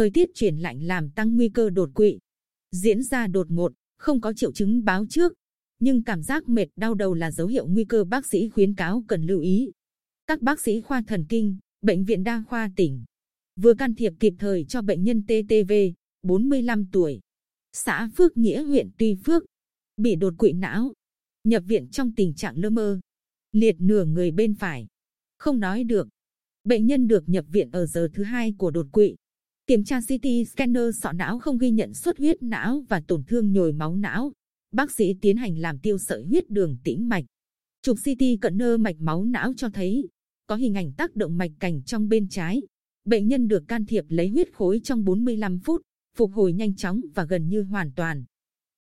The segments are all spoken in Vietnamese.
Thời tiết chuyển lạnh làm tăng nguy cơ đột quỵ. Diễn ra đột ngột, không có triệu chứng báo trước, nhưng cảm giác mệt đau đầu là dấu hiệu nguy cơ bác sĩ khuyến cáo cần lưu ý. Các bác sĩ khoa thần kinh, bệnh viện đa khoa tỉnh vừa can thiệp kịp thời cho bệnh nhân TTV, 45 tuổi, xã Phước Nghĩa huyện Tuy Phước, bị đột quỵ não, nhập viện trong tình trạng lơ mơ, liệt nửa người bên phải, không nói được. Bệnh nhân được nhập viện ở giờ thứ hai của đột quỵ. Kiểm tra CT scanner sọ não không ghi nhận xuất huyết não và tổn thương nhồi máu não. Bác sĩ tiến hành làm tiêu sợi huyết đường tĩnh mạch. Chụp CT cận nơ mạch máu não cho thấy có hình ảnh tác động mạch cảnh trong bên trái. Bệnh nhân được can thiệp lấy huyết khối trong 45 phút, phục hồi nhanh chóng và gần như hoàn toàn.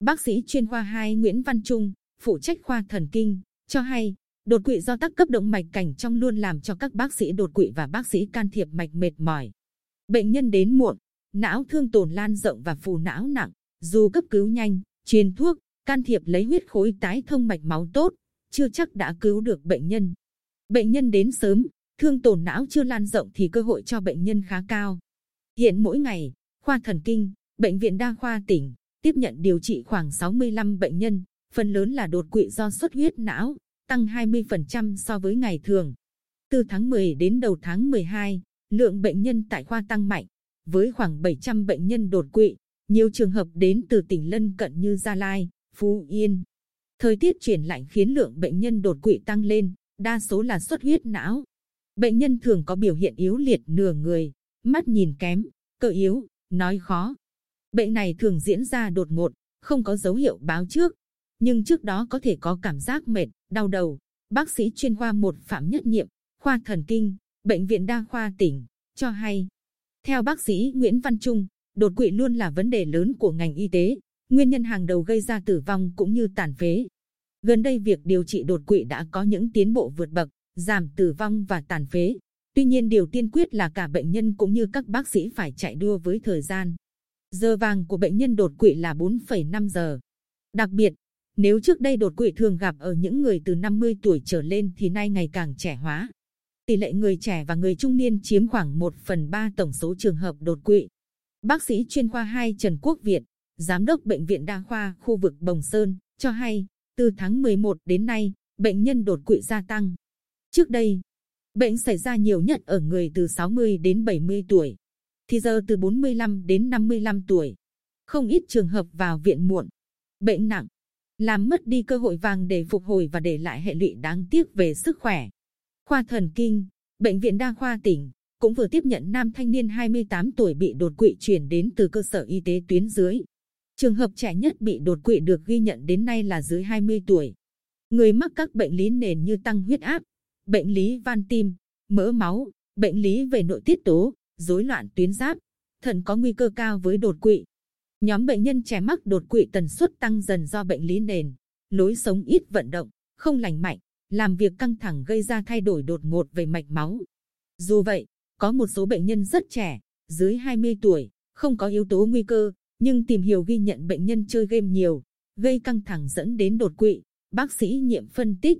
Bác sĩ chuyên khoa 2 Nguyễn Văn Trung, phụ trách khoa thần kinh, cho hay đột quỵ do tắc cấp động mạch cảnh trong luôn làm cho các bác sĩ đột quỵ và bác sĩ can thiệp mạch mệt mỏi. Bệnh nhân đến muộn, não thương tổn lan rộng và phù não nặng, dù cấp cứu nhanh, truyền thuốc, can thiệp lấy huyết khối tái thông mạch máu tốt, chưa chắc đã cứu được bệnh nhân. Bệnh nhân đến sớm, thương tổn não chưa lan rộng thì cơ hội cho bệnh nhân khá cao. Hiện mỗi ngày, khoa thần kinh, bệnh viện đa khoa tỉnh tiếp nhận điều trị khoảng 65 bệnh nhân, phần lớn là đột quỵ do xuất huyết não, tăng 20% so với ngày thường. Từ tháng 10 đến đầu tháng 12, lượng bệnh nhân tại khoa tăng mạnh, với khoảng 700 bệnh nhân đột quỵ, nhiều trường hợp đến từ tỉnh lân cận như Gia Lai, Phú Yên. Thời tiết chuyển lạnh khiến lượng bệnh nhân đột quỵ tăng lên, đa số là xuất huyết não. Bệnh nhân thường có biểu hiện yếu liệt nửa người, mắt nhìn kém, cơ yếu, nói khó. Bệnh này thường diễn ra đột ngột, không có dấu hiệu báo trước, nhưng trước đó có thể có cảm giác mệt, đau đầu. Bác sĩ chuyên khoa một Phạm Nhất Nhiệm, khoa thần kinh, bệnh viện đa khoa tỉnh cho hay. Theo bác sĩ Nguyễn Văn Trung, đột quỵ luôn là vấn đề lớn của ngành y tế, nguyên nhân hàng đầu gây ra tử vong cũng như tàn phế. Gần đây việc điều trị đột quỵ đã có những tiến bộ vượt bậc, giảm tử vong và tàn phế. Tuy nhiên điều tiên quyết là cả bệnh nhân cũng như các bác sĩ phải chạy đua với thời gian. Giờ vàng của bệnh nhân đột quỵ là 4,5 giờ. Đặc biệt, nếu trước đây đột quỵ thường gặp ở những người từ 50 tuổi trở lên thì nay ngày càng trẻ hóa. Tỷ lệ người trẻ và người trung niên chiếm khoảng 1 phần 3 tổng số trường hợp đột quỵ. Bác sĩ chuyên khoa 2 Trần Quốc Việt, Giám đốc Bệnh viện Đa khoa khu vực Bồng Sơn, cho hay, từ tháng 11 đến nay, bệnh nhân đột quỵ gia tăng. Trước đây, bệnh xảy ra nhiều nhất ở người từ 60 đến 70 tuổi, thì giờ từ 45 đến 55 tuổi. Không ít trường hợp vào viện muộn, bệnh nặng, làm mất đi cơ hội vàng để phục hồi và để lại hệ lụy đáng tiếc về sức khỏe. Khoa thần kinh, bệnh viện đa khoa tỉnh cũng vừa tiếp nhận nam thanh niên 28 tuổi bị đột quỵ chuyển đến từ cơ sở y tế tuyến dưới. Trường hợp trẻ nhất bị đột quỵ được ghi nhận đến nay là dưới 20 tuổi. Người mắc các bệnh lý nền như tăng huyết áp, bệnh lý van tim, mỡ máu, bệnh lý về nội tiết tố, rối loạn tuyến giáp, thận có nguy cơ cao với đột quỵ. Nhóm bệnh nhân trẻ mắc đột quỵ tần suất tăng dần do bệnh lý nền, lối sống ít vận động, không lành mạnh, làm việc căng thẳng gây ra thay đổi đột ngột về mạch máu. Dù vậy, có một số bệnh nhân rất trẻ, dưới 20 tuổi, không có yếu tố nguy cơ, nhưng tìm hiểu ghi nhận bệnh nhân chơi game nhiều, gây căng thẳng dẫn đến đột quỵ. Bác sĩ nhiệm phân tích.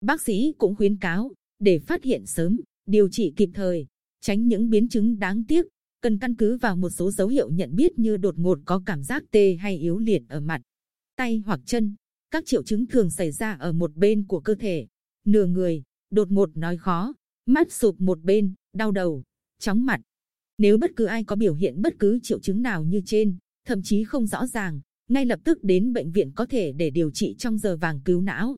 Bác sĩ cũng khuyến cáo, để phát hiện sớm, điều trị kịp thời, tránh những biến chứng đáng tiếc, cần căn cứ vào một số dấu hiệu nhận biết như đột ngột có cảm giác tê hay yếu liệt ở mặt, tay hoặc chân. Các triệu chứng thường xảy ra ở một bên của cơ thể, nửa người, đột ngột nói khó, mắt sụp một bên, đau đầu, chóng mặt. Nếu bất cứ ai có biểu hiện bất cứ triệu chứng nào như trên, thậm chí không rõ ràng, ngay lập tức đến bệnh viện có thể để điều trị trong giờ vàng cứu não.